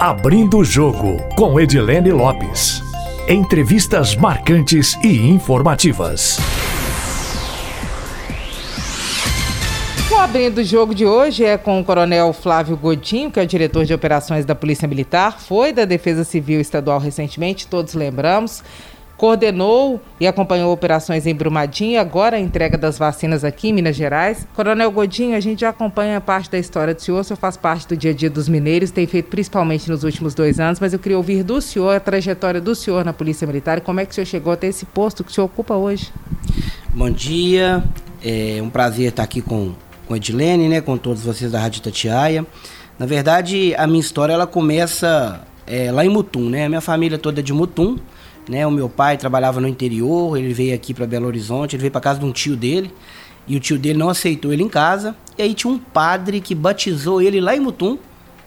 Abrindo o Jogo, com Edilene Lopes. Entrevistas marcantes e informativas. O Abrindo o Jogo de hoje é com o Coronel Flávio Godinho, que é o diretor de operações da Polícia Militar, foi da Defesa Civil Estadual recentemente, todos lembramos coordenou e acompanhou operações em Brumadinho agora a entrega das vacinas aqui em Minas Gerais. Coronel Godinho, a gente já acompanha parte da história do senhor, o senhor faz parte do dia a dia dos mineiros, tem feito principalmente nos últimos dois anos, mas eu queria ouvir do senhor a trajetória do senhor na Polícia Militar e como é que o senhor chegou até esse posto que o senhor ocupa hoje. Bom dia, é um prazer estar aqui com, com a Edilene, né, com todos vocês da Rádio Tatiaia. Na verdade, a minha história ela começa é, lá em Mutum, né? A minha família toda é de Mutum, né? O meu pai trabalhava no interior, ele veio aqui para Belo Horizonte, ele veio para casa de um tio dele, e o tio dele não aceitou ele em casa. E aí tinha um padre que batizou ele lá em Mutum,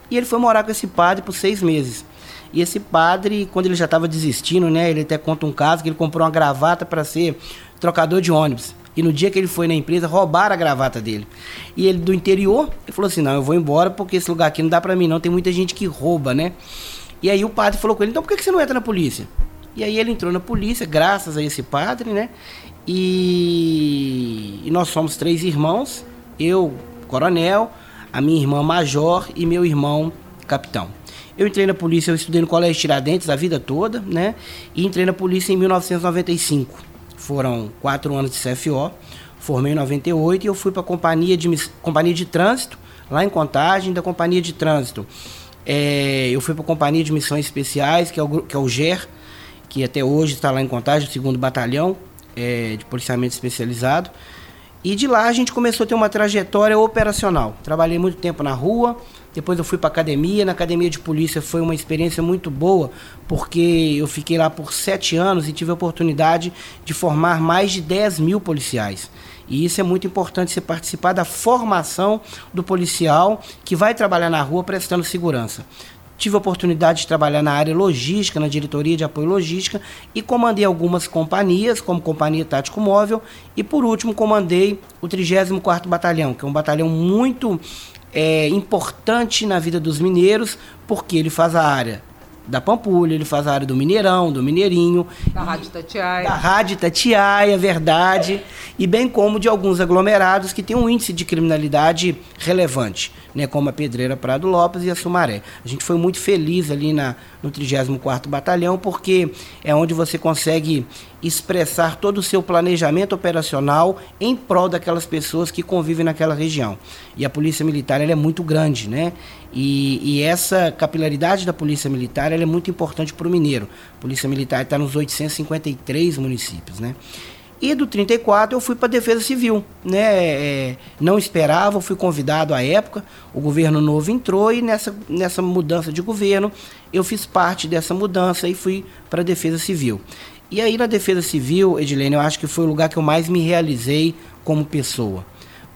e ele foi morar com esse padre por seis meses. E esse padre, quando ele já estava desistindo, né? Ele até conta um caso que ele comprou uma gravata para ser trocador de ônibus. E no dia que ele foi na empresa, roubaram a gravata dele. E ele do interior, ele falou assim: "Não, eu vou embora porque esse lugar aqui não dá para mim não, tem muita gente que rouba, né?" E aí o padre falou com ele: "Então por que você não entra na polícia?" E aí ele entrou na polícia, graças a esse padre, né? E, e nós somos três irmãos, eu, coronel, a minha irmã major e meu irmão capitão. Eu entrei na polícia, eu estudei no Colégio Tiradentes a vida toda, né? E entrei na polícia em 1995. Foram quatro anos de CFO, formei em 98 e eu fui para a companhia de, companhia de trânsito, lá em Contagem, da companhia de trânsito. É, eu fui para a companhia de missões especiais, que é o, que é o GER, que até hoje está lá em Contagem, segundo batalhão é, de policiamento especializado. E de lá a gente começou a ter uma trajetória operacional. Trabalhei muito tempo na rua, depois eu fui para academia. Na academia de polícia foi uma experiência muito boa, porque eu fiquei lá por sete anos e tive a oportunidade de formar mais de 10 mil policiais. E isso é muito importante, você participar da formação do policial que vai trabalhar na rua prestando segurança. Tive a oportunidade de trabalhar na área logística, na diretoria de apoio logística e comandei algumas companhias, como Companhia Tático Móvel, e por último comandei o 34º Batalhão, que é um batalhão muito é, importante na vida dos mineiros, porque ele faz a área da Pampulha, ele faz a área do Mineirão, do Mineirinho. Da Rádio Tatiaia. Da Rádio Tatiaia, verdade. e bem como de alguns aglomerados que têm um índice de criminalidade relevante, né, como a Pedreira Prado Lopes e a Sumaré. A gente foi muito feliz ali na, no 34º Batalhão, porque é onde você consegue expressar todo o seu planejamento operacional em prol daquelas pessoas que convivem naquela região. E a Polícia Militar ela é muito grande, né? E, e essa capilaridade da Polícia Militar ela é muito importante para o mineiro. A Polícia Militar está nos 853 municípios, né? E do 34 eu fui para a Defesa Civil, né? É, não esperava, fui convidado à época, o governo novo entrou e nessa, nessa mudança de governo eu fiz parte dessa mudança e fui para a Defesa Civil. E aí na Defesa Civil, Edilene, eu acho que foi o lugar que eu mais me realizei como pessoa.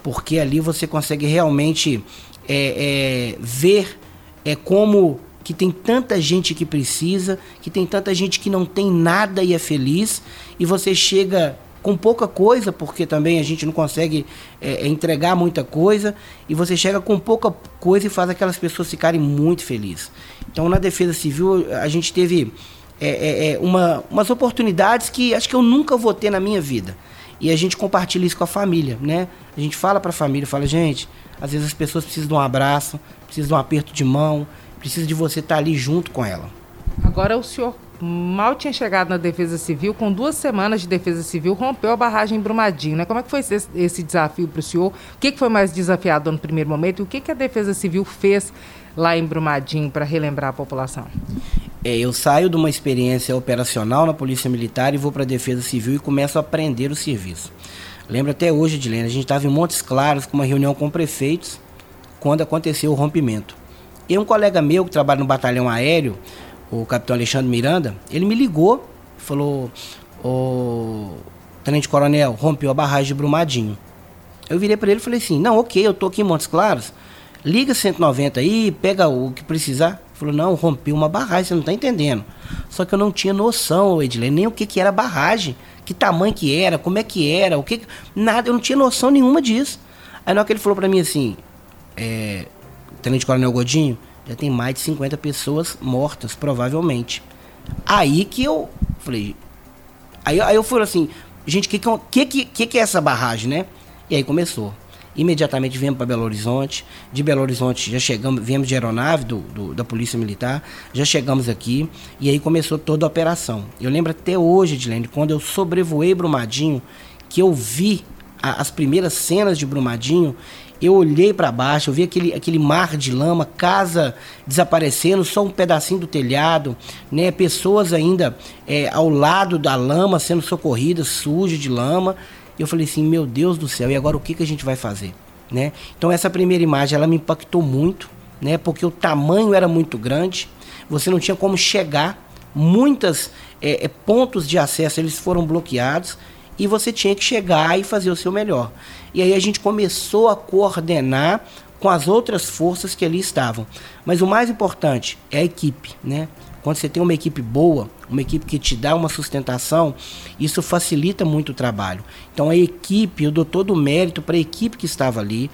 Porque ali você consegue realmente é, é, ver é, como que tem tanta gente que precisa, que tem tanta gente que não tem nada e é feliz, e você chega com pouca coisa, porque também a gente não consegue é, é entregar muita coisa, e você chega com pouca coisa e faz aquelas pessoas ficarem muito felizes. Então, na Defesa Civil, a gente teve é, é, é, uma, umas oportunidades que acho que eu nunca vou ter na minha vida. E a gente compartilha isso com a família, né? A gente fala para a família, fala, gente, às vezes as pessoas precisam de um abraço, precisam de um aperto de mão, precisam de você estar tá ali junto com ela. Agora o senhor mal tinha chegado na Defesa Civil, com duas semanas de Defesa Civil, rompeu a barragem em Brumadinho, né? Como é que foi esse, esse desafio para o senhor? O que, que foi mais desafiador no primeiro momento? E o que, que a Defesa Civil fez lá em Brumadinho para relembrar a população? É, eu saio de uma experiência operacional na Polícia Militar e vou para a Defesa Civil e começo a aprender o serviço. Lembro até hoje, Edilene, a gente estava em Montes Claros com uma reunião com prefeitos quando aconteceu o rompimento. E um colega meu que trabalha no batalhão aéreo, o capitão Alexandre Miranda, ele me ligou, falou: "O Tenente Coronel, rompeu a barragem de Brumadinho". Eu virei para ele e falei assim: "Não, OK, eu tô aqui em Montes Claros. Liga 190 aí, pega o que precisar". Falou, não, rompeu uma barragem, você não está entendendo. Só que eu não tinha noção, Edilene, nem o que, que era barragem, que tamanho que era, como é que era, o que. Nada, eu não tinha noção nenhuma disso. Aí na hora que ele falou para mim assim, é, Tenente Coronel Godinho, já tem mais de 50 pessoas mortas, provavelmente. Aí que eu falei. Aí, aí eu falei assim, gente, o que, que, que, que é essa barragem, né? E aí começou. Imediatamente viemos para Belo Horizonte. De Belo Horizonte já chegamos, viemos de aeronave do, do, da Polícia Militar, já chegamos aqui e aí começou toda a operação. Eu lembro até hoje, Edilene, quando eu sobrevoei Brumadinho, que eu vi a, as primeiras cenas de Brumadinho, eu olhei para baixo, eu vi aquele, aquele mar de lama, casa desaparecendo, só um pedacinho do telhado, né? Pessoas ainda é, ao lado da lama sendo socorridas, sujas de lama. E eu falei assim, meu Deus do céu, e agora o que, que a gente vai fazer? Né? Então essa primeira imagem ela me impactou muito, né? Porque o tamanho era muito grande, você não tinha como chegar, muitos é, é, pontos de acesso eles foram bloqueados e você tinha que chegar e fazer o seu melhor. E aí a gente começou a coordenar com as outras forças que ali estavam. Mas o mais importante é a equipe, né? Quando você tem uma equipe boa, uma equipe que te dá uma sustentação, isso facilita muito o trabalho. Então a equipe, eu dou todo o mérito para a equipe que estava ali,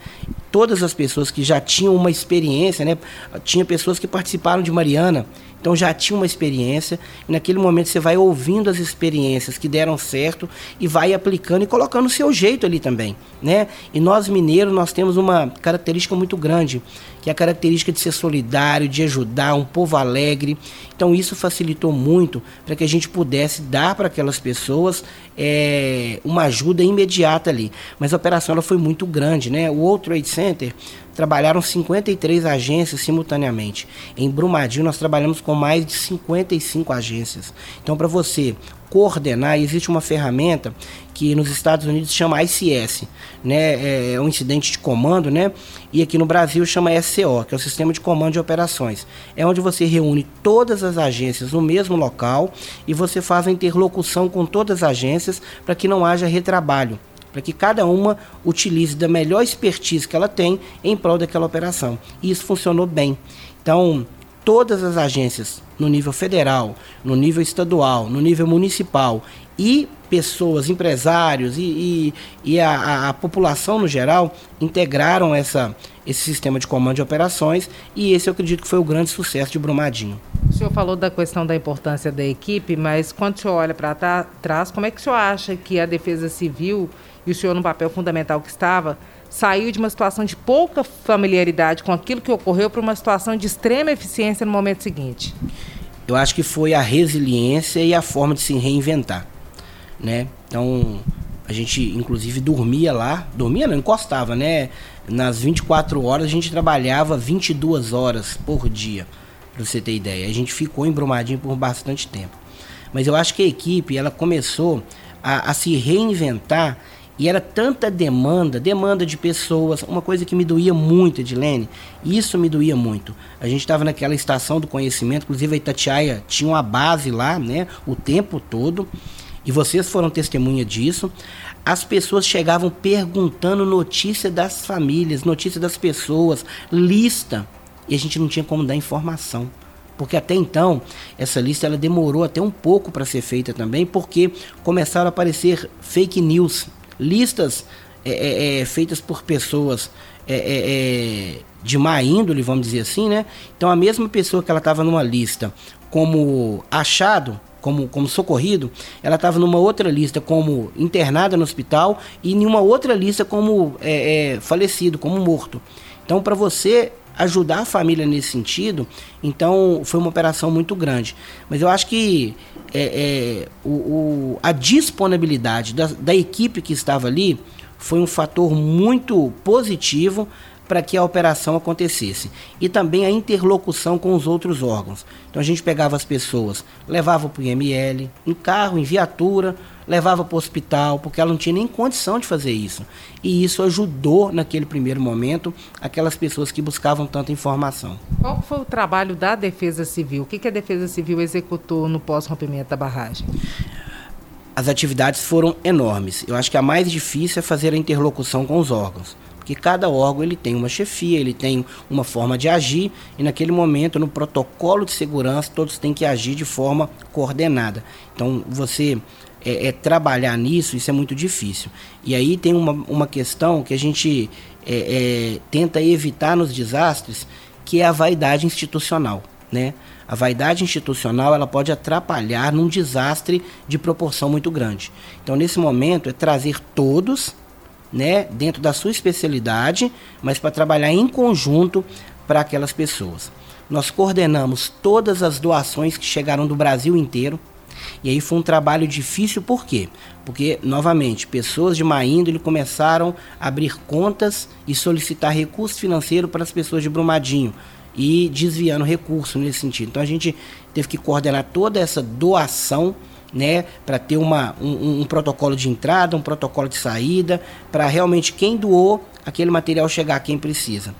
todas as pessoas que já tinham uma experiência, né? Tinha pessoas que participaram de Mariana, então já tinha uma experiência, e naquele momento você vai ouvindo as experiências que deram certo e vai aplicando e colocando o seu jeito ali também, né? E nós mineiros, nós temos uma característica muito grande, que é a característica de ser solidário, de ajudar, um povo alegre. Então isso facilitou muito para que a gente pudesse dar para aquelas pessoas é, uma ajuda imediata ali. Mas a operação ela foi muito grande, né? O World Trade Center trabalharam 53 agências simultaneamente. Em Brumadinho nós trabalhamos com mais de 55 agências. Então para você coordenar, existe uma ferramenta que nos Estados Unidos chama ICS, né? É, é um incidente de comando, né? E aqui no Brasil chama SCO, que é o Sistema de Comando de Operações. É onde você reúne todas as agências no mesmo local e você faz a interlocução com todas as agências para que não haja retrabalho para que cada uma utilize da melhor expertise que ela tem em prol daquela operação. E isso funcionou bem. Então, todas as agências no nível federal, no nível estadual, no nível municipal e pessoas, empresários e, e, e a, a, população no geral integraram essa, esse sistema de comando de operações e esse eu acredito que foi o grande sucesso de Brumadinho. O senhor falou da questão da importância da equipe, mas quando o senhor olha para trás, como é que o senhor acha que a Defesa Civil e o senhor no papel fundamental que estava, saiu de uma situação de pouca familiaridade com aquilo que ocorreu para uma situação de extrema eficiência no momento seguinte? Eu acho que foi a resiliência e a forma de se reinventar, né? Então, a gente inclusive dormia lá, dormia não, encostava, né? Nas 24 horas a gente trabalhava 22 horas por dia, para você ter ideia. A gente ficou em Brumadinho por bastante tempo. Mas eu acho que a equipe, ela começou a, a se reinventar e era tanta demanda, demanda de pessoas, uma coisa que me doía muito, Edilene, isso me doía muito. A gente estava naquela estação do conhecimento, inclusive a Itatiaia tinha uma base lá, né, o tempo todo, e vocês foram testemunha disso. As pessoas chegavam perguntando notícia das famílias, notícia das pessoas, lista, e a gente não tinha como dar informação. Porque até então, essa lista ela demorou até um pouco para ser feita também, porque começaram a aparecer fake news listas é, é, é, feitas por pessoas é, é, de má índole, vamos dizer assim, né? Então a mesma pessoa que ela estava numa lista como achado, como, como socorrido, ela estava numa outra lista como internada no hospital e em uma outra lista como é, falecido, como morto. Então, para você ajudar a família nesse sentido, então foi uma operação muito grande. Mas eu acho que é, é, o, o, a disponibilidade da, da equipe que estava ali foi um fator muito positivo para que a operação acontecesse. E também a interlocução com os outros órgãos. Então a gente pegava as pessoas, levava para o IML, em carro, em viatura, levava para o hospital, porque ela não tinha nem condição de fazer isso. E isso ajudou, naquele primeiro momento, aquelas pessoas que buscavam tanta informação. Qual foi o trabalho da Defesa Civil? O que, que a Defesa Civil executou no pós-rompimento da barragem? As atividades foram enormes. Eu acho que a mais difícil é fazer a interlocução com os órgãos porque cada órgão ele tem uma chefia, ele tem uma forma de agir e naquele momento no protocolo de segurança todos têm que agir de forma coordenada. Então você é, é, trabalhar nisso, isso é muito difícil. E aí tem uma, uma questão que a gente é, é tenta evitar nos desastres, que é a vaidade institucional, né? A vaidade institucional ela pode atrapalhar num desastre de proporção muito grande. Então, nesse momento, é trazer todos, né, dentro da sua especialidade, mas para trabalhar em conjunto para aquelas pessoas. Nós coordenamos todas as doações que chegaram do Brasil inteiro. E aí foi um trabalho difícil, por quê? Porque, novamente, pessoas de má índole começaram a abrir contas e solicitar recurso financeiro para as pessoas de Brumadinho e desviando recurso nesse sentido. Então a gente teve que coordenar toda essa doação né, para ter uma, um, um, protocolo de entrada, um protocolo de saída, para realmente quem doou aquele material chegar a quem precisa.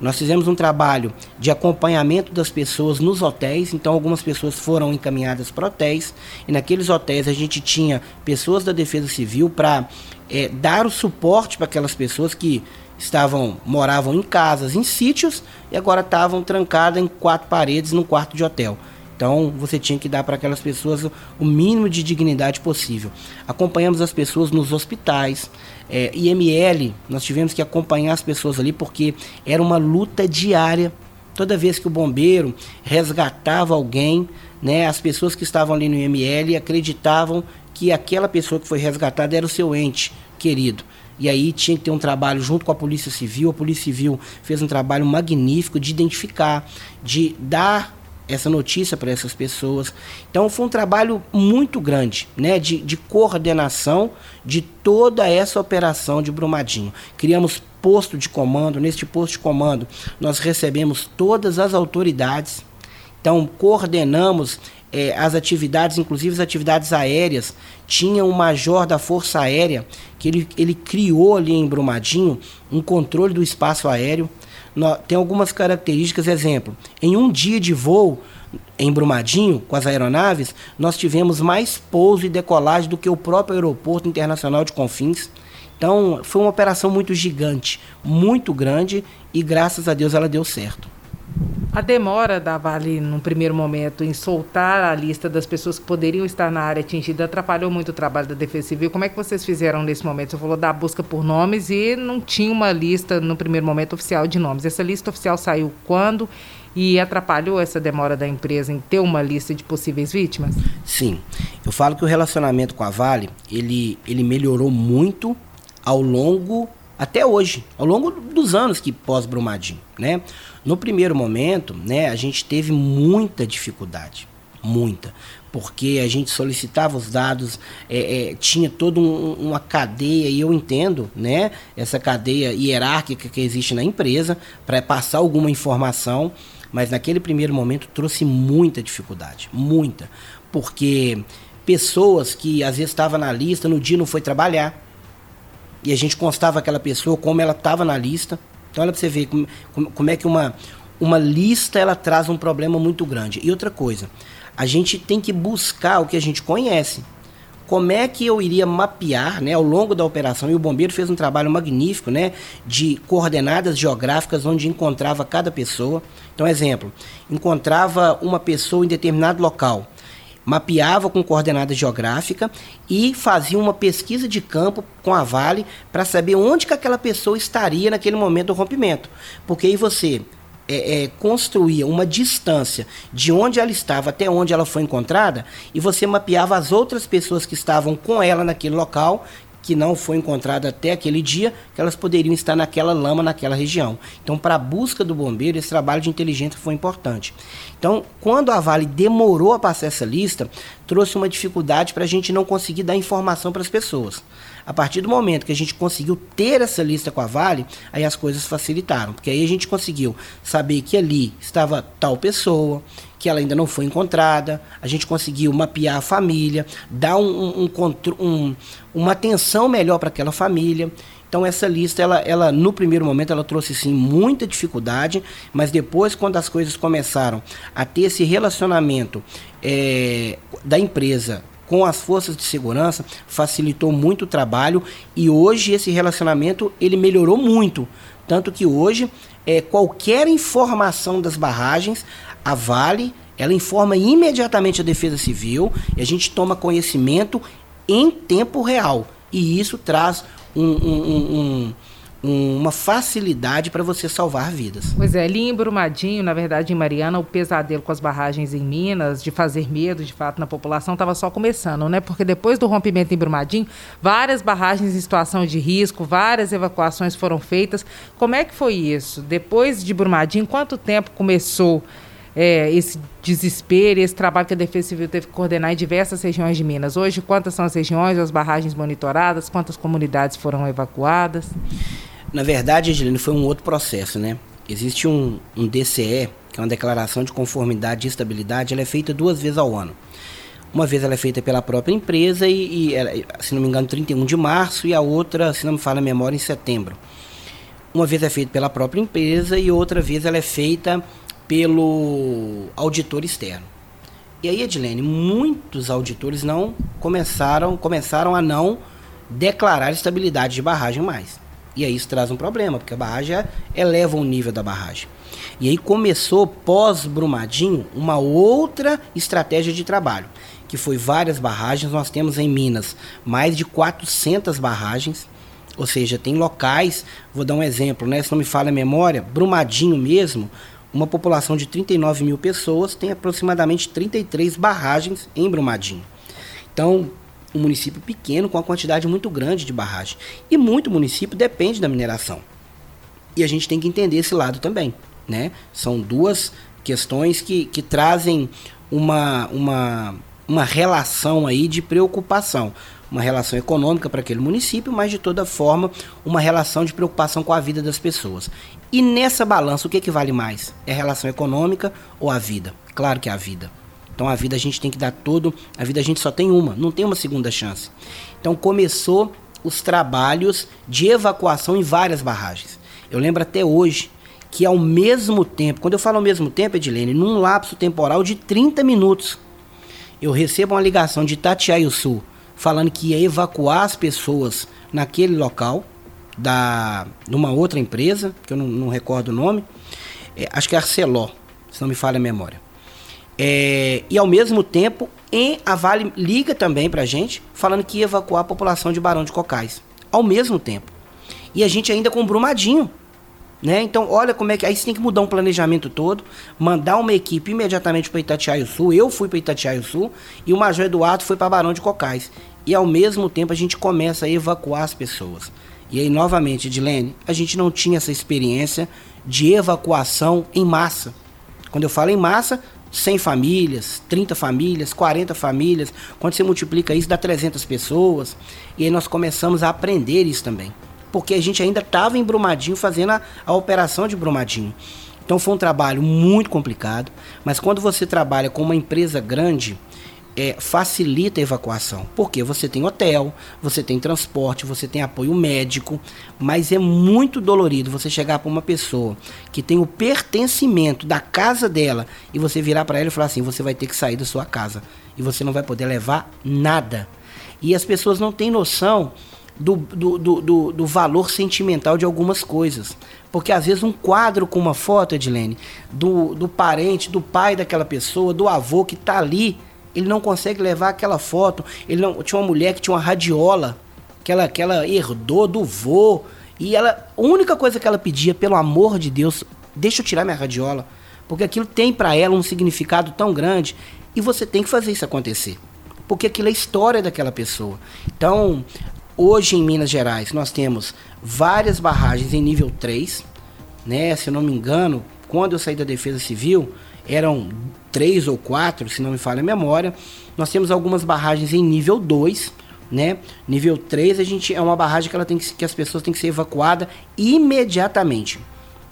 Nós fizemos um trabalho de acompanhamento das pessoas nos hotéis, então algumas pessoas foram encaminhadas para hotéis, e naqueles hotéis a gente tinha pessoas da Defesa Civil para é, dar o suporte para aquelas pessoas que estavam moravam em casas, em sítios e agora estavam trancadas em quatro paredes num quarto de hotel. Então você tinha que dar para aquelas pessoas o mínimo de dignidade possível. Acompanhamos as pessoas nos hospitais. É, IML, nós tivemos que acompanhar as pessoas ali porque era uma luta diária. Toda vez que o bombeiro resgatava alguém, né, as pessoas que estavam ali no IML acreditavam que aquela pessoa que foi resgatada era o seu ente querido. E aí tinha que ter um trabalho junto com a Polícia Civil. A Polícia Civil fez um trabalho magnífico de identificar, de dar essa notícia para essas pessoas. Então foi um trabalho muito grande, né, de, de coordenação de toda essa operação de Brumadinho. Criamos posto de comando. Neste posto de comando nós recebemos todas as autoridades. Então coordenamos é, as atividades, inclusive as atividades aéreas. Tinha um major da Força Aérea que ele, ele criou ali em Brumadinho um controle do espaço aéreo. Tem algumas características, exemplo, em um dia de voo em Brumadinho, com as aeronaves, nós tivemos mais pouso e decolagem do que o próprio aeroporto internacional de Confins. Então, foi uma operação muito gigante, muito grande e graças a Deus ela deu certo. A demora da Vale, num primeiro momento, em soltar a lista das pessoas que poderiam estar na área atingida atrapalhou muito o trabalho da Defesa Civil. Como é que vocês fizeram nesse momento? Você falou da busca por nomes e não tinha uma lista, no primeiro momento, oficial de nomes. Essa lista oficial saiu quando e atrapalhou essa demora da empresa em ter uma lista de possíveis vítimas? Sim. Eu falo que o relacionamento com a Vale, ele, ele melhorou muito ao longo até hoje, ao longo dos anos que pós-Brumadinho, né? No primeiro momento, né, a gente teve muita dificuldade, muita, porque a gente solicitava os dados, é, é, tinha toda um, uma cadeia, e eu entendo, né, essa cadeia hierárquica que existe na empresa para passar alguma informação, mas naquele primeiro momento trouxe muita dificuldade, muita, porque pessoas que às vezes estavam na lista, no dia não foi trabalhar, e a gente constava aquela pessoa como ela estava na lista. Então, olha para você ver como, como, é que uma, uma lista ela traz um problema muito grande. E outra coisa, a gente tem que buscar o que a gente conhece. Como é que eu iria mapear, né, ao longo da operação? E o bombeiro fez um trabalho magnífico, né, de coordenadas geográficas onde encontrava cada pessoa. Então, exemplo, encontrava uma pessoa em determinado local mapeava com coordenada geográfica e fazia uma pesquisa de campo com a Vale para saber onde que aquela pessoa estaria naquele momento do rompimento. Porque aí você é, é, construía uma distância de onde ela estava até onde ela foi encontrada e você mapeava as outras pessoas que estavam com ela naquele local que não foi encontrada até aquele dia, que elas poderiam estar naquela lama, naquela região. Então, para a busca do bombeiro, esse trabalho de inteligência foi importante. Então, quando a Vale demorou a passar essa lista, trouxe uma dificuldade para a gente não conseguir dar informação para as pessoas. A partir do momento que a gente conseguiu ter essa lista com a Vale, aí as coisas facilitaram, porque aí a gente conseguiu saber que ali estava tal pessoa, que ela ainda não foi encontrada, a gente conseguiu mapear a família, dar um, um, um, uma atenção melhor para aquela família. Então essa lista, ela, ela no primeiro momento, ela trouxe sim muita dificuldade, mas depois, quando as coisas começaram a ter esse relacionamento é, da empresa com as forças de segurança, facilitou muito o trabalho e hoje esse relacionamento ele melhorou muito. Tanto que hoje, é, qualquer informação das barragens, a Vale, ela informa imediatamente a Defesa Civil e a gente toma conhecimento em tempo real. E isso traz um, um, um, uma facilidade para você salvar vidas. Pois é, ali em Brumadinho, na verdade em Mariana, o pesadelo com as barragens em Minas, de fazer medo de fato na população, estava só começando, né? Porque depois do rompimento em Brumadinho, várias barragens em situação de risco, várias evacuações foram feitas. Como é que foi isso? Depois de Brumadinho, quanto tempo começou é, esse desespero, esse trabalho que a Defesa Civil teve que coordenar em diversas regiões de Minas? Hoje, quantas são as regiões, as barragens monitoradas, quantas comunidades foram evacuadas? Na verdade, Angelino, foi um outro processo, né? Existe um, um DCE, que é uma declaração de conformidade e estabilidade, ela é feita duas vezes ao ano. Uma vez ela é feita pela própria empresa e, e, se não me engano, 31 de março e a outra, se não me falha a memória, em setembro. Uma vez é feita pela própria empresa e outra vez ela é feita pelo auditor externo. E aí, Edilene, muitos auditores não começaram, começaram a não declarar estabilidade de barragem mais. E aí isso traz um problema, porque a barragem eleva o nível da barragem. E aí começou, pós-Brumadinho, uma outra estratégia de trabalho, que foi várias barragens. Nós temos em Minas mais de 400 barragens, ou seja, tem locais, vou dar um exemplo, né? se não me falha a memória, Brumadinho mesmo, uma população de 39 mil pessoas, tem aproximadamente 33 barragens em Brumadinho. Então, um município pequeno com uma quantidade muito grande de barragem. E muito município depende da mineração. E a gente tem que entender esse lado também. Né? São duas questões que, que trazem uma, uma, uma relação aí de preocupação. Uma relação econômica para aquele município, mas de toda forma uma relação de preocupação com a vida das pessoas. E nessa balança, o que, que vale mais? É a relação econômica ou a vida? Claro que é a vida. Então a vida a gente tem que dar todo, a vida a gente só tem uma, não tem uma segunda chance. Então começou os trabalhos de evacuação em várias barragens. Eu lembro até hoje que ao mesmo tempo, quando eu falo ao mesmo tempo, Edilene, num lapso temporal de 30 minutos, eu recebo uma ligação de Itatiaia Sul falando que ia evacuar as pessoas naquele local da numa outra empresa, que eu não, não recordo o nome, é, acho que é Arceló, se não me falha a memória. É, e ao mesmo tempo, em, a Vale liga também pra gente, falando que ia evacuar a população de Barão de Cocais. Ao mesmo tempo. E a gente ainda com Brumadinho. Né? Então, olha como é que. Aí você tem que mudar um planejamento todo, mandar uma equipe imediatamente para Itatiaio Sul. Eu fui para Itatiaio Sul e o Major Eduardo foi para Barão de Cocais. E ao mesmo tempo a gente começa a evacuar as pessoas. E aí, novamente, Edilene, a gente não tinha essa experiência de evacuação em massa. Quando eu falo em massa, 100 famílias, 30 famílias, 40 famílias. Quando você multiplica isso, dá 300 pessoas. E aí nós começamos a aprender isso também. Porque a gente ainda estava em Brumadinho fazendo a, a operação de Brumadinho. Então foi um trabalho muito complicado. Mas quando você trabalha com uma empresa grande, é, facilita a evacuação. Porque você tem hotel, você tem transporte, você tem apoio médico, mas é muito dolorido você chegar para uma pessoa que tem o pertencimento da casa dela e você virar para ela e falar assim: você vai ter que sair da sua casa e você não vai poder levar nada. E as pessoas não têm noção do, do, do, do, valor sentimental de algumas coisas. Porque às vezes um quadro com uma foto, Edilene, do, do parente, do pai daquela pessoa, do avô que está ali ele não consegue levar aquela foto. Ele não tinha uma mulher que tinha uma radiola que ela, que ela herdou do vô. E ela, a única coisa que ela pedia, pelo amor de Deus, deixa eu tirar minha radiola. Porque aquilo tem para ela um significado tão grande. E você tem que fazer isso acontecer. Porque aquilo é a história daquela pessoa. Então, hoje em Minas Gerais, nós temos várias barragens em nível 3. Né? Se eu não me engano, quando eu saí da Defesa Civil, eram três ou quatro, se não me falha a memória. Nós temos algumas barragens em nível 2, né? Nível 3 a gente é uma barragem que ela tem que, que as pessoas têm que ser evacuadas imediatamente.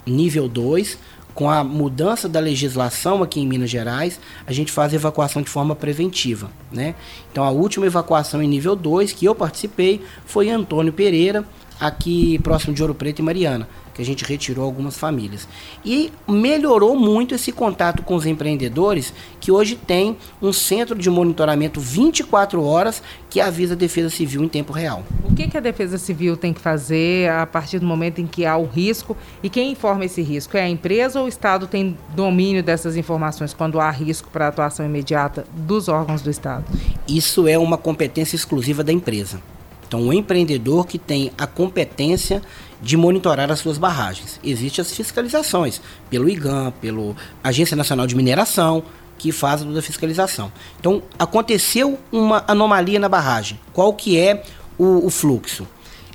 Nível 2, com a mudança da legislação aqui em Minas Gerais, a gente faz a evacuação de forma preventiva, né? Então a última evacuação em nível 2 que eu participei foi Antônio Pereira, aqui próximo de Ouro Preto e Mariana que a gente retirou algumas famílias. E melhorou muito esse contato com os empreendedores, que hoje tem um centro de monitoramento 24 horas que avisa a Defesa Civil em tempo real. O que, que a Defesa Civil tem que fazer a partir do momento em que há o risco? E quem informa esse risco? É a empresa ou o Estado tem domínio dessas informações quando há risco para a atuação imediata dos órgãos do Estado? Isso é uma competência exclusiva da empresa. Então, o empreendedor que tem a competência de monitorar as suas barragens. Existem as fiscalizações pelo IGAM, pela Agência Nacional de Mineração, que faz toda a fiscalização. Então, aconteceu uma anomalia na barragem. Qual que é o, o fluxo?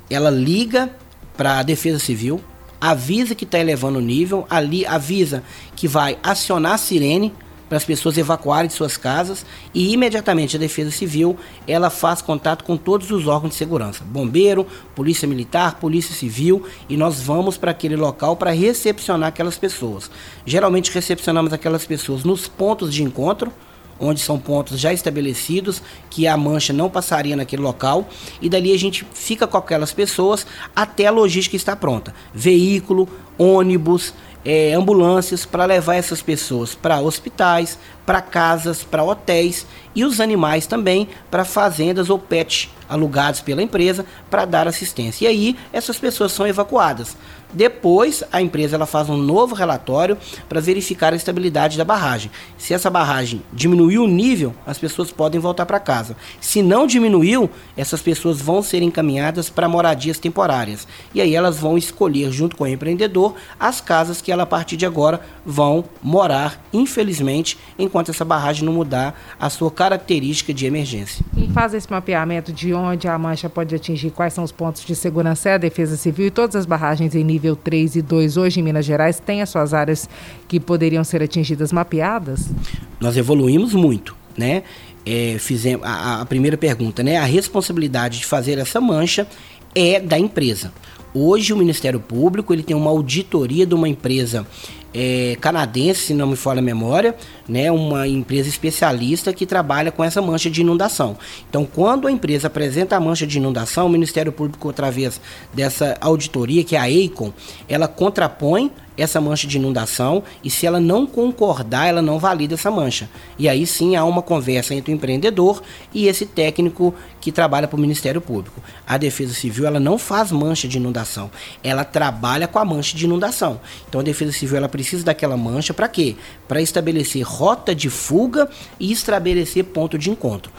Ela liga para a Defesa Civil, avisa que está elevando o nível, ali avisa que vai acionar a sirene para as pessoas evacuarem de suas casas e imediatamente a Defesa Civil ela faz contato com todos os órgãos de segurança, bombeiro, polícia militar, polícia civil e nós vamos para aquele local para recepcionar aquelas pessoas. Geralmente recepcionamos aquelas pessoas nos pontos de encontro, onde são pontos já estabelecidos que a mancha não passaria naquele local e dali a gente fica com aquelas pessoas até a logística estar pronta. Veículo, ônibus, é, ambulâncias para levar essas pessoas para hospitais, para casas, para hotéis e os animais também para fazendas ou pet alugados pela empresa para dar assistência. E aí essas pessoas são evacuadas. Depois a empresa ela faz um novo relatório para verificar a estabilidade da barragem. Se essa barragem diminuiu o nível, as pessoas podem voltar para casa. Se não diminuiu, essas pessoas vão ser encaminhadas para moradias temporárias. E aí elas vão escolher junto com o empreendedor as casas que ela a partir de agora vão morar, infelizmente, enquanto essa barragem não mudar a sua característica de emergência. Quem faz esse mapeamento de onde a mancha pode atingir, quais são os pontos de segurança é a Defesa Civil e todas as barragens em nível nível 3 e 2 hoje em Minas Gerais têm as suas áreas que poderiam ser atingidas mapeadas? Nós evoluímos muito, né? É, fizemos a, a primeira pergunta, né? A responsabilidade de fazer essa mancha é da empresa. Hoje o Ministério Público ele tem uma auditoria de uma empresa é, canadense, se não me falha a memória, né, uma empresa especialista que trabalha com essa mancha de inundação. Então, quando a empresa apresenta a mancha de inundação, o Ministério Público, através dessa auditoria, que é a EICON, ela contrapõe essa mancha de inundação e se ela não concordar, ela não valida essa mancha. E aí sim há uma conversa entre o empreendedor e esse técnico que trabalha para o Ministério Público. A Defesa Civil ela não faz mancha de inundação, ela trabalha com a mancha de inundação. Então a Defesa Civil ela precisa daquela mancha para quê? Para estabelecer rota de fuga e estabelecer ponto de encontro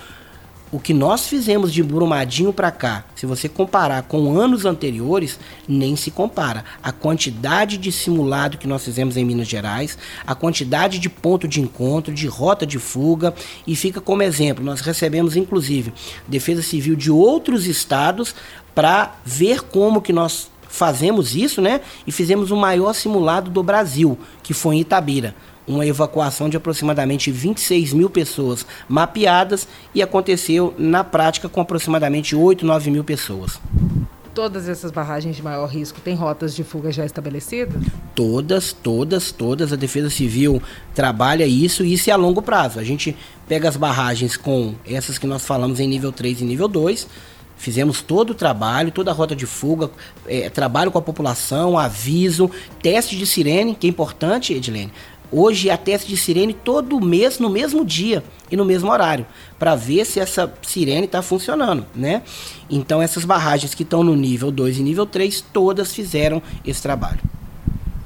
o que nós fizemos de Brumadinho para cá, se você comparar com anos anteriores, nem se compara. A quantidade de simulado que nós fizemos em Minas Gerais, a quantidade de ponto de encontro, de rota de fuga, e fica como exemplo, nós recebemos inclusive Defesa Civil de outros estados para ver como que nós fazemos isso, né? E fizemos o maior simulado do Brasil, que foi em Itabira uma evacuação de aproximadamente 26 mil pessoas mapeadas e aconteceu na prática com aproximadamente 8, 9 mil pessoas. Todas essas barragens de maior risco têm rotas de fuga já estabelecidas? Todas, todas, todas. A Defesa Civil trabalha isso e isso é a longo prazo. A gente pega as barragens com essas que nós falamos em nível 3 e nível 2 Fizemos todo o trabalho, toda a rota de fuga, é, trabalho com a população, aviso, teste de sirene, que é importante, Edilene. Hoje há teste de sirene todo mês, no mesmo dia e no mesmo horário, para ver se essa sirene está funcionando, né? Então essas barragens que estão no nível 2 e nível 3, todas fizeram esse trabalho.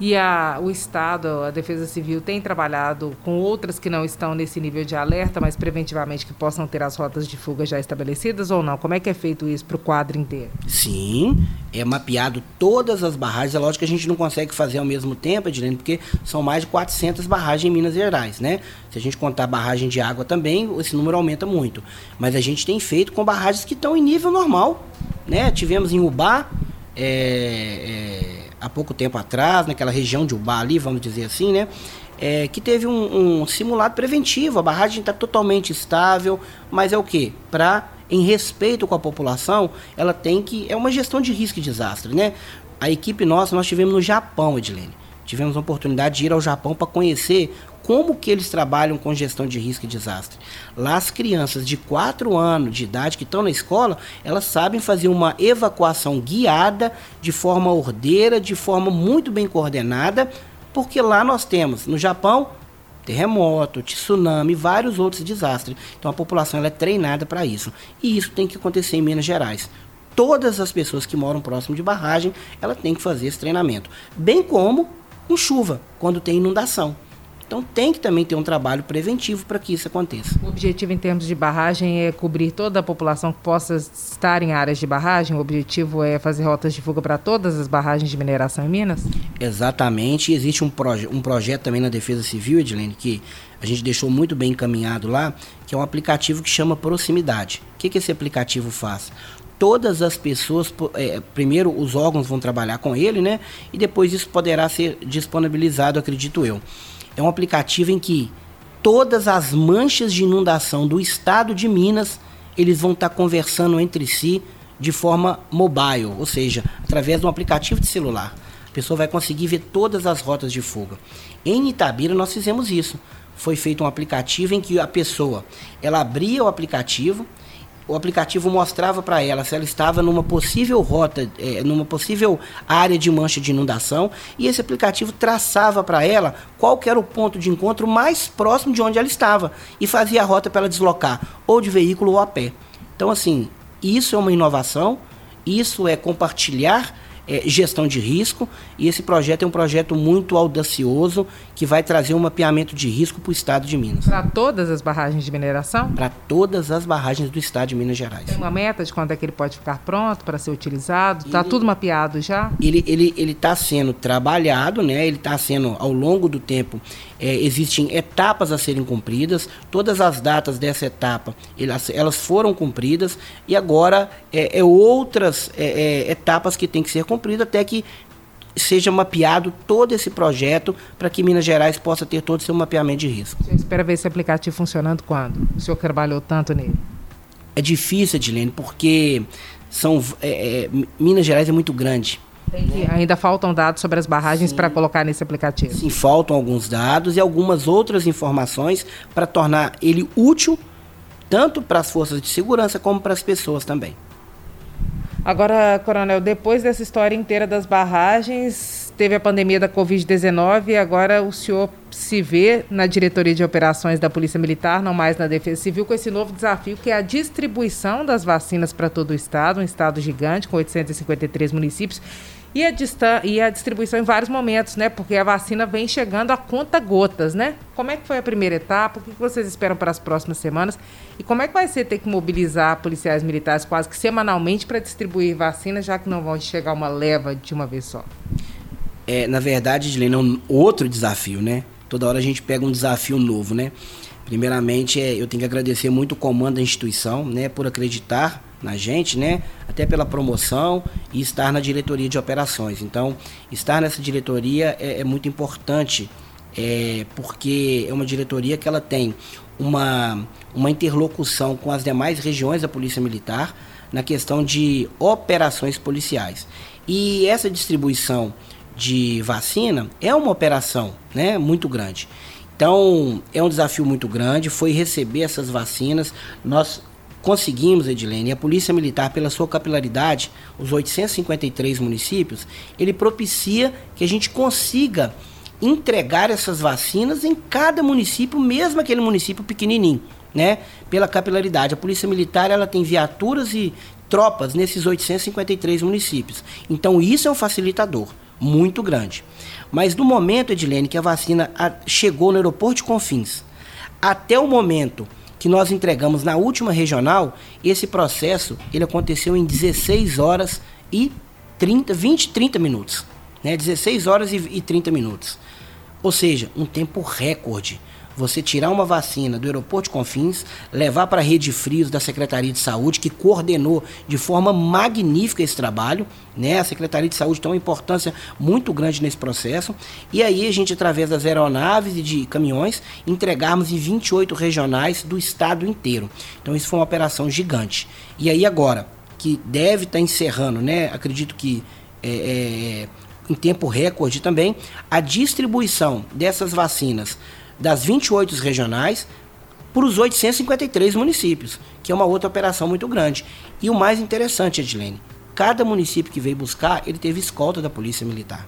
E a, o Estado, a Defesa Civil, tem trabalhado com outras que não estão nesse nível de alerta, mas preventivamente que possam ter as rotas de fuga já estabelecidas ou não? Como é que é feito isso para o quadro inteiro? Sim, é mapeado todas as barragens. É lógico que a gente não consegue fazer ao mesmo tempo, Edilene, porque são mais de 400 barragens em Minas Gerais, né? Se a gente contar barragem de água também, esse número aumenta muito. Mas a gente tem feito com barragens que estão em nível normal, né? Tivemos em Ubá, é, é há pouco tempo atrás, naquela região de Ubá ali, vamos dizer assim, né? É, que teve um, um, simulado preventivo. A barragem está totalmente estável, mas é o que? Para, em respeito com a população, ela tem que. É uma gestão de risco e desastre, né? A equipe nossa, nós tivemos no Japão, Edilene. Tivemos a oportunidade de ir ao Japão para conhecer como que eles trabalham com gestão de risco e desastre. Lá as crianças de 4 anos de idade que estão na escola, elas sabem fazer uma evacuação guiada, de forma ordeira, de forma muito bem coordenada, porque lá nós temos, no Japão, terremoto, tsunami, vários outros desastres. Então a população é treinada para isso. E isso tem que acontecer em Minas Gerais. Todas as pessoas que moram próximo de barragem, ela tem que fazer esse treinamento. Bem como com chuva, quando tem inundação. Então tem que também ter um trabalho preventivo para que isso aconteça. O objetivo em termos de barragem é cobrir toda a população que possa estar em áreas de barragem? O objetivo é fazer rotas de fuga para todas as barragens de mineração em Minas? Exatamente. Existe um, proje um projeto também na Defesa Civil, Edilene, que a gente deixou muito bem encaminhado lá, que é um aplicativo que chama Proximidade. O que, que esse aplicativo faz? Todas as pessoas, é, primeiro os órgãos vão trabalhar com ele, né? E depois isso poderá ser disponibilizado, acredito eu. É um aplicativo em que todas as manchas de inundação do estado de Minas, eles vão estar tá conversando entre si de forma mobile, ou seja, através de um aplicativo de celular. A pessoa vai conseguir ver todas as rotas de fuga. Em Itabira nós fizemos isso. Foi feito um aplicativo em que a pessoa, ela abria o aplicativo, o aplicativo mostrava para ela se ela estava numa possível rota, é, numa possível área de mancha de inundação, e esse aplicativo traçava para ela qual era o ponto de encontro mais próximo de onde ela estava e fazia a rota para ela deslocar, ou de veículo ou a pé. Então, assim, isso é uma inovação, isso é compartilhar é, gestão de risco e esse projeto é um projeto muito audacioso que vai trazer um mapeamento de risco para o estado de Minas. Para todas as barragens de mineração? Para todas as barragens do estado de Minas Gerais. Tem uma meta de quando é que ele pode ficar pronto para ser utilizado? Está tudo mapeado já? Ele ele ele está sendo trabalhado, né? Ele está sendo ao longo do tempo é, existem etapas a serem cumpridas. Todas as datas dessa etapa elas, elas foram cumpridas e agora é, é outras é, é etapas que têm que ser cumpridas até que seja mapeado todo esse projeto para que Minas Gerais possa ter todo o seu mapeamento de risco. Você espera ver esse aplicativo funcionando quando? O senhor trabalhou tanto nele? É difícil, Edilene, porque são, é, é, Minas Gerais é muito grande. Né? Ainda faltam dados sobre as barragens para colocar nesse aplicativo. Sim, faltam alguns dados e algumas outras informações para tornar ele útil tanto para as forças de segurança como para as pessoas também. Agora, Coronel, depois dessa história inteira das barragens, teve a pandemia da Covid-19 e agora o senhor se vê na diretoria de operações da Polícia Militar, não mais na Defesa Civil, com esse novo desafio que é a distribuição das vacinas para todo o estado, um estado gigante com 853 municípios. E a, e a distribuição em vários momentos, né? Porque a vacina vem chegando a conta gotas, né? Como é que foi a primeira etapa? O que vocês esperam para as próximas semanas? E como é que vai ser ter que mobilizar policiais militares quase que semanalmente para distribuir vacinas, já que não vão chegar uma leva de uma vez só? É, na verdade, Edilene, é um outro desafio, né? Toda hora a gente pega um desafio novo, né? Primeiramente, é, eu tenho que agradecer muito o comando da instituição, né? Por acreditar na gente, né? Até pela promoção e estar na diretoria de operações. Então, estar nessa diretoria é, é muito importante, é, porque é uma diretoria que ela tem uma, uma interlocução com as demais regiões da Polícia Militar na questão de operações policiais. E essa distribuição de vacina é uma operação né, muito grande. Então, é um desafio muito grande, foi receber essas vacinas. Nós conseguimos, Edilene, e a Polícia Militar, pela sua capilaridade, os 853 municípios, ele propicia que a gente consiga entregar essas vacinas em cada município, mesmo aquele município pequenininho, né? Pela capilaridade. A Polícia Militar, ela tem viaturas e tropas nesses 853 municípios. Então, isso é um facilitador muito grande. Mas do momento, Edilene, que a vacina chegou no aeroporto de Confins, até o momento que nós entregamos na última regional, esse processo ele aconteceu em 16 horas e 30, 20, 30 minutos. Né? 16 horas e, e 30 minutos. Ou seja, um tempo recorde você tirar uma vacina do aeroporto de Confins, levar para a rede frios da Secretaria de Saúde, que coordenou de forma magnífica esse trabalho, né? A Secretaria de Saúde tem uma importância muito grande nesse processo. E aí a gente, através das aeronaves e de caminhões, entregarmos em 28 regionais do estado inteiro. Então isso foi uma operação gigante. E aí agora, que deve estar tá encerrando, né? Acredito que é, é, em tempo recorde também, a distribuição dessas vacinas das 28 regionais para os 853 municípios, que é uma outra operação muito grande. E o mais interessante, Edilene, cada município que veio buscar, ele teve escolta da Polícia Militar.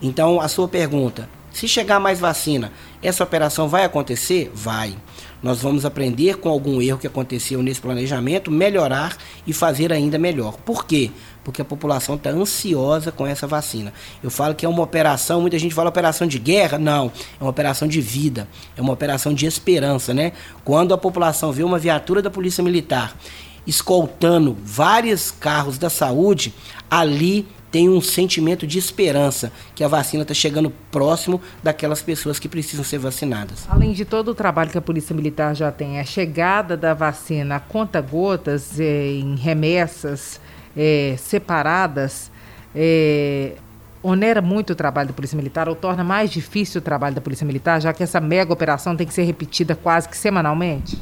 Então, a sua pergunta, Se chegar mais vacina, essa operação vai acontecer? Vai. Nós vamos aprender com algum erro que aconteceu nesse planejamento, melhorar e fazer ainda melhor. Por quê? Porque a população está ansiosa com essa vacina. Eu falo que é uma operação, muita gente fala operação de guerra, não, é uma operação de vida, é uma operação de esperança, né? Quando a população vê uma viatura da Polícia Militar escoltando vários carros da saúde, ali tem um sentimento de esperança que a vacina está chegando próximo daquelas pessoas que precisam ser vacinadas. Além de todo o trabalho que a Polícia Militar já tem, a chegada da vacina a conta-gotas, eh, em remessas eh, separadas, eh, onera muito o trabalho da Polícia Militar ou torna mais difícil o trabalho da Polícia Militar, já que essa mega operação tem que ser repetida quase que semanalmente?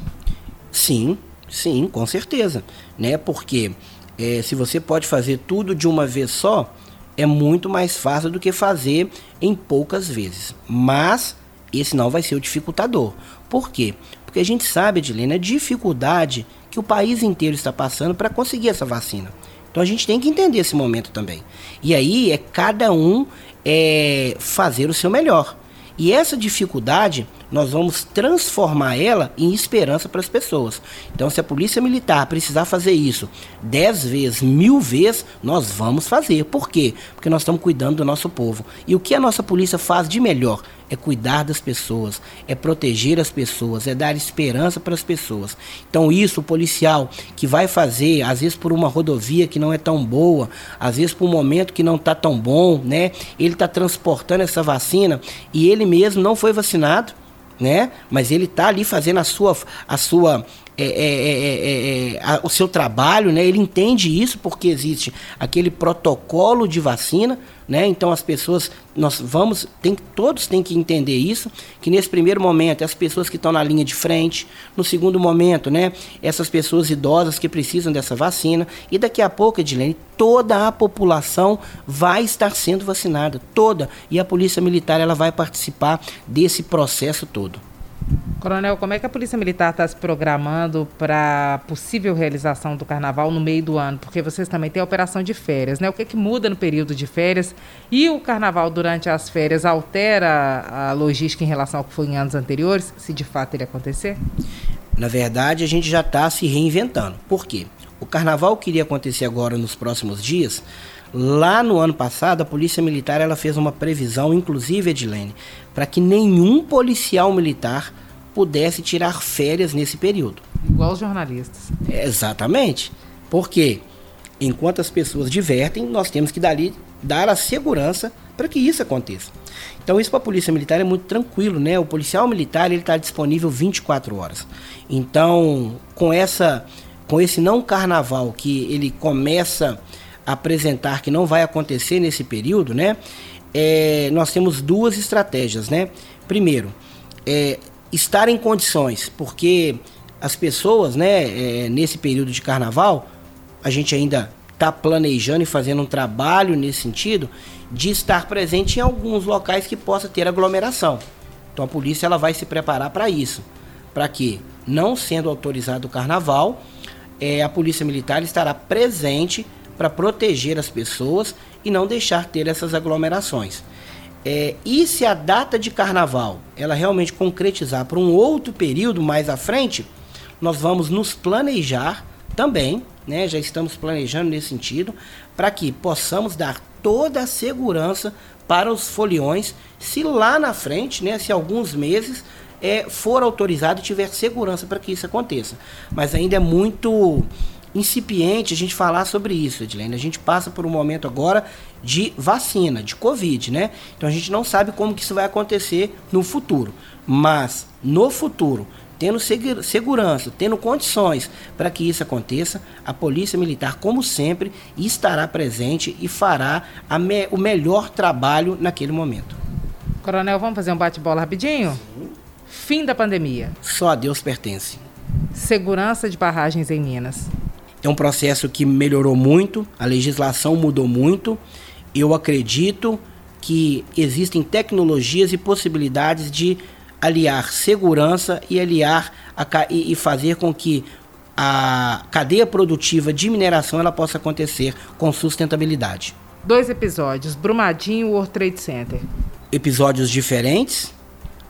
Sim, sim, com certeza. Né? Porque é, se você pode fazer tudo de uma vez só, é muito mais fácil do que fazer em poucas vezes. Mas esse não vai ser o dificultador. Por quê? Porque a gente sabe, Edilene, a dificuldade que o país inteiro está passando para conseguir essa vacina. Então a gente tem que entender esse momento também. E aí é cada um é, fazer o seu melhor. E essa dificuldade nós vamos transformar ela em esperança para as pessoas. Então, se a polícia militar precisar fazer isso dez vezes, mil vezes, nós vamos fazer. Por quê? Porque nós estamos cuidando do nosso povo. E o que a nossa polícia faz de melhor? É cuidar das pessoas, é proteger as pessoas, é dar esperança para as pessoas. Então, isso, o policial que vai fazer, às vezes por uma rodovia que não é tão boa, às vezes por um momento que não está tão bom, né? Ele está transportando essa vacina e ele mesmo não foi vacinado né? Mas ele está ali fazendo a sua, a sua é é, é, é, é, a, o seu trabalho, né? Ele entende isso porque existe aquele protocolo de vacina, né? Então as pessoas, nós vamos, tem, todos têm que entender isso, que nesse primeiro momento as pessoas que estão na linha de frente, no segundo momento, né? Essas pessoas idosas que precisam dessa vacina e daqui a pouco, Edilene, toda a população vai estar sendo vacinada, toda, e a polícia militar ela vai participar desse processo todo. Coronel, como é que a Polícia Militar está se programando para possível realização do carnaval no meio do ano? Porque vocês também têm a operação de férias, né? O que, é que muda no período de férias? E o carnaval durante as férias altera a logística em relação ao que foi em anos anteriores, se de fato ele acontecer? Na verdade, a gente já está se reinventando. Por quê? O carnaval queria acontecer agora nos próximos dias. Lá no ano passado, a Polícia Militar ela fez uma previsão, inclusive, Edilene, para que nenhum policial militar pudesse tirar férias nesse período. Igual os jornalistas. Exatamente. Porque enquanto as pessoas divertem, nós temos que dali, dar a segurança para que isso aconteça. Então isso para a polícia militar é muito tranquilo, né? O policial militar ele está disponível 24 horas. Então com essa, com esse não carnaval que ele começa apresentar que não vai acontecer nesse período, né? É, nós temos duas estratégias, né? Primeiro, é, estar em condições, porque as pessoas, né, é, nesse período de carnaval, a gente ainda está planejando e fazendo um trabalho nesse sentido de estar presente em alguns locais que possa ter aglomeração. Então a polícia ela vai se preparar para isso, para que, não sendo autorizado o carnaval, é, a polícia militar estará presente para proteger as pessoas e não deixar ter essas aglomerações. É, e se a data de carnaval ela realmente concretizar para um outro período mais à frente, nós vamos nos planejar também, né? Já estamos planejando nesse sentido, para que possamos dar toda a segurança para os foliões, se lá na frente, né, se alguns meses é, for autorizado e tiver segurança para que isso aconteça. Mas ainda é muito incipiente a gente falar sobre isso, Edilene. A gente passa por um momento agora de vacina, de Covid, né? Então a gente não sabe como que isso vai acontecer no futuro. Mas no futuro, tendo segurança, tendo condições para que isso aconteça, a Polícia Militar, como sempre, estará presente e fará me o melhor trabalho naquele momento. Coronel, vamos fazer um bate-bola rapidinho? Sim. Fim da pandemia. Só a Deus pertence. Segurança de barragens em Minas. É um processo que melhorou muito, a legislação mudou muito. Eu acredito que existem tecnologias e possibilidades de aliar segurança e aliar a, e, e fazer com que a cadeia produtiva de mineração ela possa acontecer com sustentabilidade. Dois episódios, Brumadinho e World Trade Center. episódios diferentes,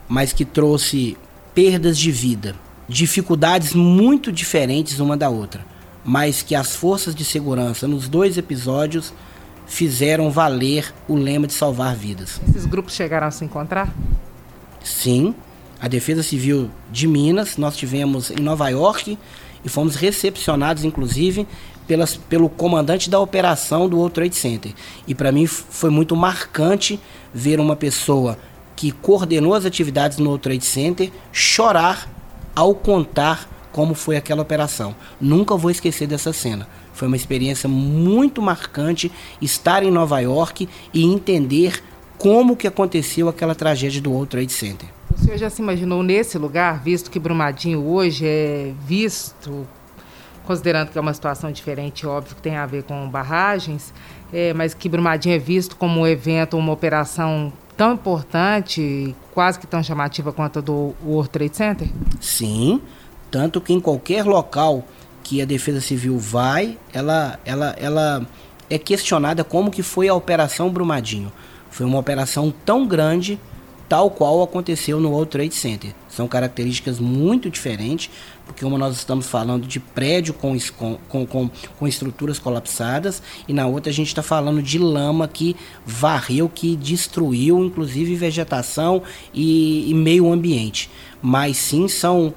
mas que trouxe perdas de vida, dificuldades muito diferentes uma da outra, mas que as forças de segurança nos dois episódios fizeram valer o lema de salvar vidas. Esses grupos chegaram a se encontrar? Sim, a Defesa Civil de Minas, nós tivemos em Nova York e fomos recepcionados, inclusive, pelas, pelo comandante da operação do World Trade Center. E para mim foi muito marcante ver uma pessoa que coordenou as atividades no World Trade Center chorar ao contar como foi aquela operação. Nunca vou esquecer dessa cena. Foi uma experiência muito marcante estar em Nova York e entender como que aconteceu aquela tragédia do World Trade Center. O senhor já se imaginou nesse lugar, visto que Brumadinho hoje é visto considerando que é uma situação diferente, óbvio que tem a ver com barragens, é, mas que Brumadinho é visto como um evento, uma operação tão importante, quase que tão chamativa quanto a do World Trade Center? Sim, tanto que em qualquer local que a Defesa Civil vai, ela, ela, ela é questionada como que foi a Operação Brumadinho. Foi uma operação tão grande tal qual aconteceu no World Trade Center. São características muito diferentes, porque uma nós estamos falando de prédio com, com, com, com estruturas colapsadas, e na outra a gente está falando de lama que varreu, que destruiu, inclusive vegetação e, e meio ambiente. Mas sim são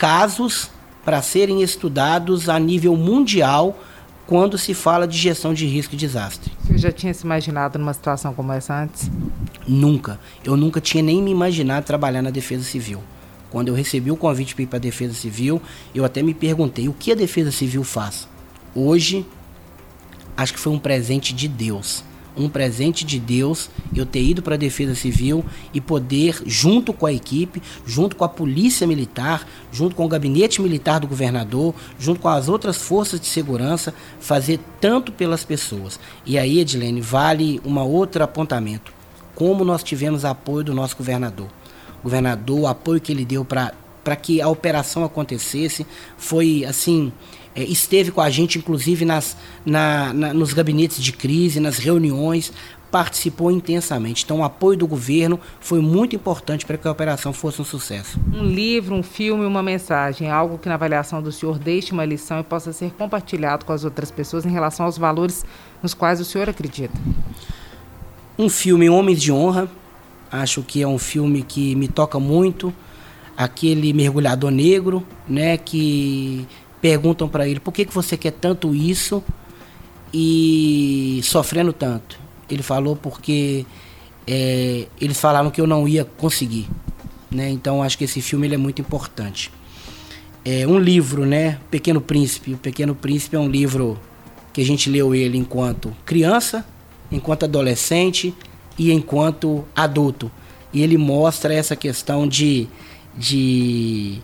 casos para serem estudados a nível mundial quando se fala de gestão de risco e desastre. Você já tinha se imaginado numa situação como essa antes? Nunca. Eu nunca tinha nem me imaginado trabalhar na Defesa Civil. Quando eu recebi o convite para ir para a Defesa Civil, eu até me perguntei o que a Defesa Civil faz. Hoje, acho que foi um presente de Deus um presente de Deus eu ter ido para a Defesa Civil e poder, junto com a equipe, junto com a Polícia Militar, junto com o Gabinete Militar do Governador, junto com as outras forças de segurança, fazer tanto pelas pessoas. E aí, Edilene, vale um outro apontamento. Como nós tivemos apoio do nosso governador. O governador, o apoio que ele deu para que a operação acontecesse foi assim é, esteve com a gente, inclusive, nas, na, na, nos gabinetes de crise, nas reuniões, participou intensamente. Então, o apoio do governo foi muito importante para que a operação fosse um sucesso. Um livro, um filme, uma mensagem, algo que na avaliação do senhor deixe uma lição e possa ser compartilhado com as outras pessoas em relação aos valores nos quais o senhor acredita. Um filme Homens de Honra, acho que é um filme que me toca muito. Aquele mergulhador negro, né, que perguntam para ele por que, que você quer tanto isso e sofrendo tanto. Ele falou porque é, eles falaram que eu não ia conseguir. Né? Então acho que esse filme ele é muito importante. É um livro, né? Pequeno Príncipe. O Pequeno Príncipe é um livro que a gente leu ele enquanto criança, enquanto adolescente e enquanto adulto. E ele mostra essa questão de, de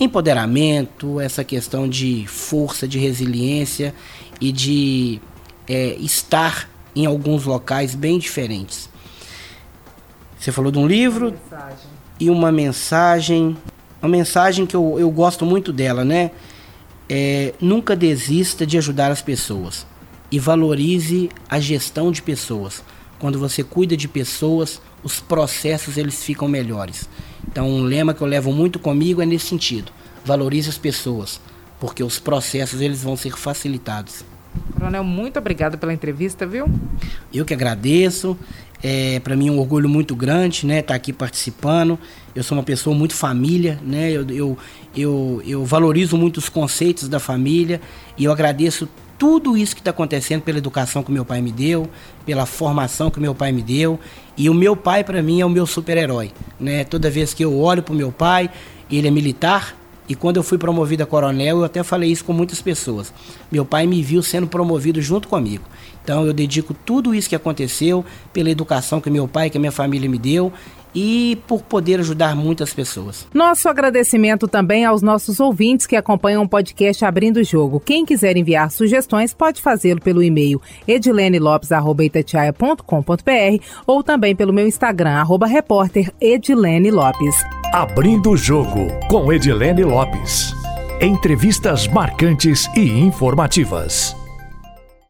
empoderamento, essa questão de força, de resiliência e de é, estar em alguns locais bem diferentes. Você falou de um livro uma e uma mensagem, uma mensagem que eu, eu gosto muito dela, né? É, nunca desista de ajudar as pessoas e valorize a gestão de pessoas. Quando você cuida de pessoas, os processos eles ficam melhores. Então, um lema que eu levo muito comigo é nesse sentido: valorize as pessoas, porque os processos eles vão ser facilitados. Coronel, muito obrigado pela entrevista, viu? Eu que agradeço. É, para mim é um orgulho muito grande, né, estar tá aqui participando. Eu sou uma pessoa muito família, né? Eu, eu, eu, eu valorizo muito os conceitos da família e eu agradeço tudo isso que está acontecendo pela educação que meu pai me deu, pela formação que meu pai me deu. E o meu pai, para mim, é o meu super-herói. Né? Toda vez que eu olho para o meu pai, ele é militar, e quando eu fui promovido a coronel, eu até falei isso com muitas pessoas. Meu pai me viu sendo promovido junto comigo. Então eu dedico tudo isso que aconteceu pela educação que meu pai, que a minha família me deu e por poder ajudar muitas pessoas. Nosso agradecimento também aos nossos ouvintes que acompanham o podcast Abrindo o Jogo. Quem quiser enviar sugestões pode fazê-lo pelo e-mail edilenelopes.com.br ou também pelo meu Instagram, arroba repórter Edilene Lopes. Abrindo o Jogo com Edilene Lopes. Entrevistas marcantes e informativas.